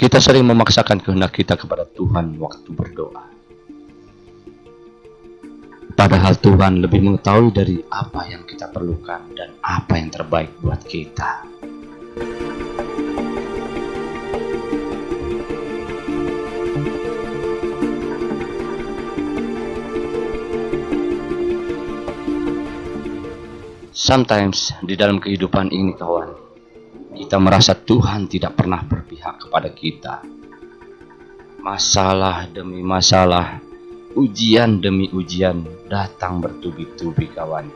Kita sering memaksakan kehendak kita kepada Tuhan waktu berdoa. Padahal Tuhan lebih mengetahui dari apa yang kita perlukan dan apa yang terbaik buat kita. Sometimes di dalam kehidupan ini kawan, kita merasa Tuhan tidak pernah berpihak kepada kita. Masalah demi masalah, ujian demi ujian datang bertubi-tubi kawan.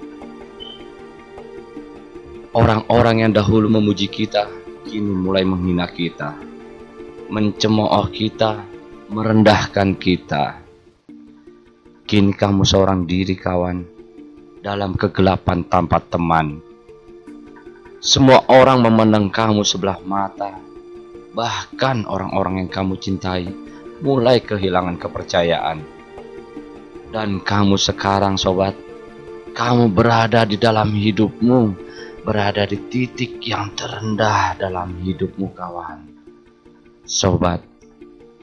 Orang-orang yang dahulu memuji kita, kini mulai menghina kita, mencemooh kita, merendahkan kita. Kini kamu seorang diri kawan, dalam kegelapan tanpa teman. Semua orang memandang kamu sebelah mata, bahkan orang-orang yang kamu cintai mulai kehilangan kepercayaan. Dan kamu sekarang sobat, kamu berada di dalam hidupmu, berada di titik yang terendah dalam hidupmu kawan. Sobat,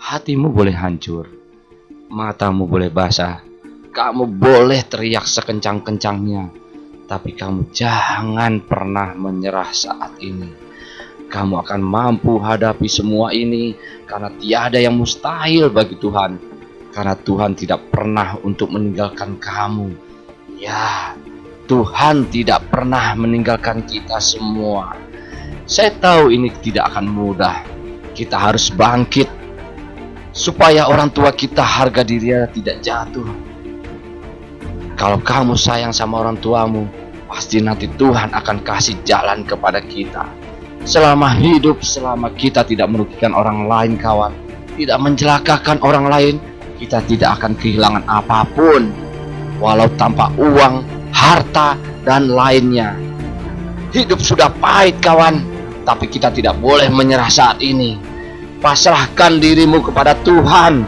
hatimu boleh hancur, matamu boleh basah, kamu boleh teriak sekencang-kencangnya, tapi kamu jangan pernah menyerah saat ini. Kamu akan mampu hadapi semua ini karena tiada yang mustahil bagi Tuhan. Karena Tuhan tidak pernah untuk meninggalkan kamu. Ya, Tuhan tidak pernah meninggalkan kita semua. Saya tahu ini tidak akan mudah. Kita harus bangkit supaya orang tua kita harga dirinya tidak jatuh kalau kamu sayang sama orang tuamu, pasti nanti Tuhan akan kasih jalan kepada kita. Selama hidup, selama kita tidak merugikan orang lain kawan, tidak mencelakakan orang lain, kita tidak akan kehilangan apa pun. Walau tanpa uang, harta, dan lainnya. Hidup sudah pahit kawan, tapi kita tidak boleh menyerah saat ini. Pasrahkan dirimu kepada Tuhan,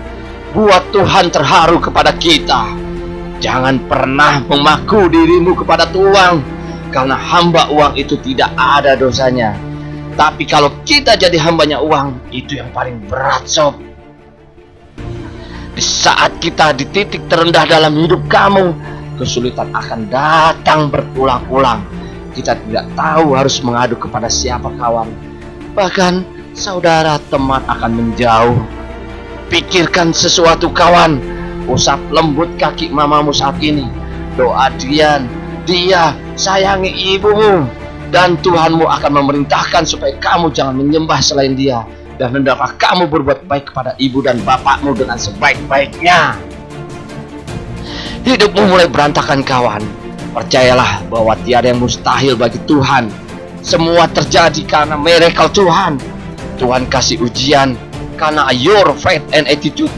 buat Tuhan terharu kepada kita. Jangan pernah memaku dirimu kepada uang karena hamba uang itu tidak ada dosanya. Tapi kalau kita jadi hambanya uang, itu yang paling berat sob. Di saat kita di titik terendah dalam hidup kamu, kesulitan akan datang berulang-ulang. Kita tidak tahu harus mengadu kepada siapa kawan. Bahkan saudara teman akan menjauh. Pikirkan sesuatu kawan, Usap lembut kaki mamamu saat ini. Doa Dian, dia sayangi ibumu. Dan Tuhanmu akan memerintahkan supaya kamu jangan menyembah selain dia. Dan hendaklah kamu berbuat baik kepada ibu dan bapakmu dengan sebaik-baiknya. Hidupmu mulai berantakan kawan. Percayalah bahwa tiada yang mustahil bagi Tuhan. Semua terjadi karena miracle Tuhan. Tuhan kasih ujian karena your faith and attitude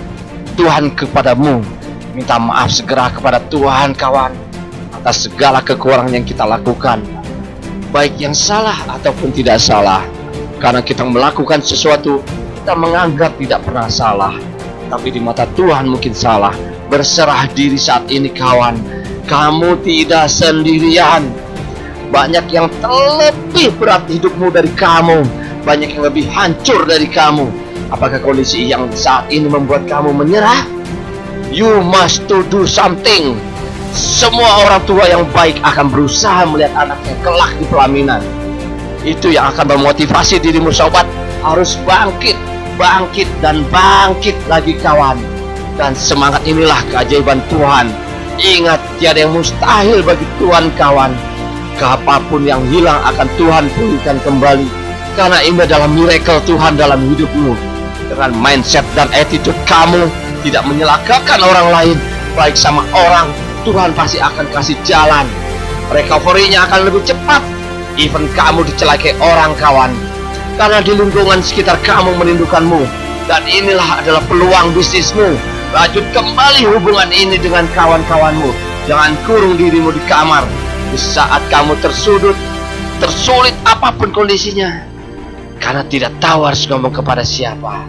Tuhan kepadamu. Minta maaf segera kepada Tuhan kawan Atas segala kekurangan yang kita lakukan. Baik yang salah ataupun tidak salah. Karena kita melakukan sesuatu Kita menganggap tidak pernah salah. Tapi di mata Tuhan mungkin salah. Berserah diri saat ini kawan. Kamu tidak sendirian. Banyak yang terlebih berat hidupmu dari kamu. Banyak yang lebih hancur dari kamu Apakah kondisi yang saat ini membuat kamu menyerah? You must to do something. Semua orang tua yang baik akan berusaha melihat anaknya kelak di pelaminan. Itu yang akan memotivasi dirimu sobat harus bangkit, bangkit dan bangkit lagi kawan. Dan semangat inilah keajaiban Tuhan. Ingat tiada yang mustahil bagi Tuhan kawan. Apa pun yang hilang akan Tuhan pulihkan kembali. Karena ini adalah miracle Tuhan dalam hidupmu dengan mindset dan attitude kamu tidak menyelakakan orang lain baik sama orang Tuhan pasti akan kasih jalan. Recovery-nya akan lebih cepat. Even kamu dicelakai orang kawan. Karena di lingkungan sekitar kamu merindukanmu. Dan inilah adalah peluang bisnismu. Lanjut kembali hubungan ini dengan kawan-kawanmu. Jangan kurung dirimu di kamar. Di saat kamu tersudut tersulit apa pun kondisinya karena tidak tahu harus ngomong kepada siapa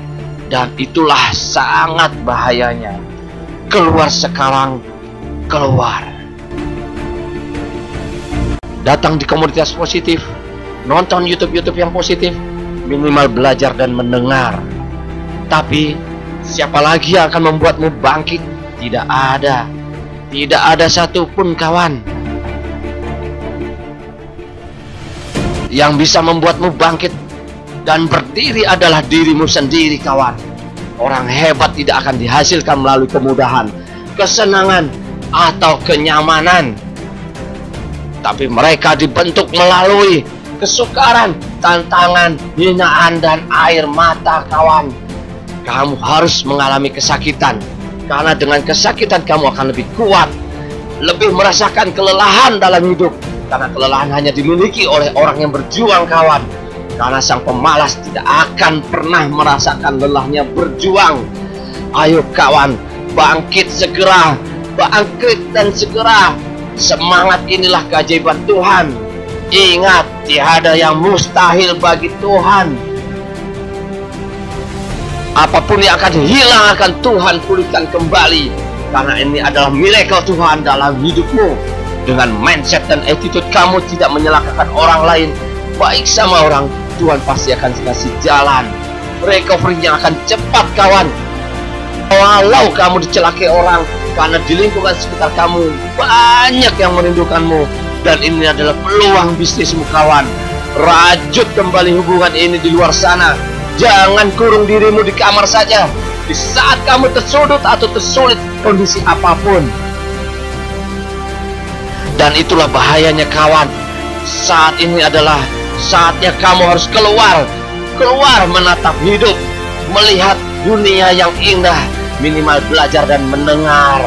dan itulah sangat bahayanya. Keluar sekarang, keluar. Datang di komunitas positif, nonton YouTube-YouTube yang positif, minimal belajar dan mendengar Tapi siapa lagi yang akan membuatmu bangkit? Tidak ada. Tidak ada satupun kawan. Yang bisa membuatmu bangkit dan berdiri adalah dirimu sendiri kawan. Orang hebat tidak akan dihasilkan melalui kemudahan, kesenangan, atau kenyamanan. Tapi mereka dibentuk melalui kesukaran, tantangan, hinaan, dan air mata kawan. Kamu harus mengalami kesakitan, karena dengan kesakitan kamu akan lebih kuat, lebih merasakan kelelahan dalam hidup, karena kelelahan hanya dimiliki oleh orang yang berjuang kawan. Karena sang pemalas tidak akan pernah merasakan lelahnya berjuang. Ayo kawan, bangkit segera, bangkit dan segera. Semangat inilah keajaiban Tuhan. Ingat, tiada yang mustahil bagi Tuhan. Apa pun yang akan hilang akan Tuhan pulihkan kembali. Karena ini adalah miracle Tuhan dalam hidupmu. Dengan mindset dan attitude kamu tidak menyalahkan orang lain, baik sama orang, Tuhan pasti akan kasih jalan. Recovery-nya akan cepat kawan. Walau kamu dicelakai orang, karena di lingkungan sekitar kamu banyak yang merindukanmu, dan ini adalah peluang bisnismu kawan. Rajut kembali hubungan ini di luar sana. Jangan kurung dirimu di kamar saja. Di saat kamu tersudut atau tersulit kondisi apa pun. Dan itulah bahayanya kawan. Saat ini adalah saatnya kamu harus keluar keluar menatap hidup melihat dunia yang indah minimal belajar dan mendengar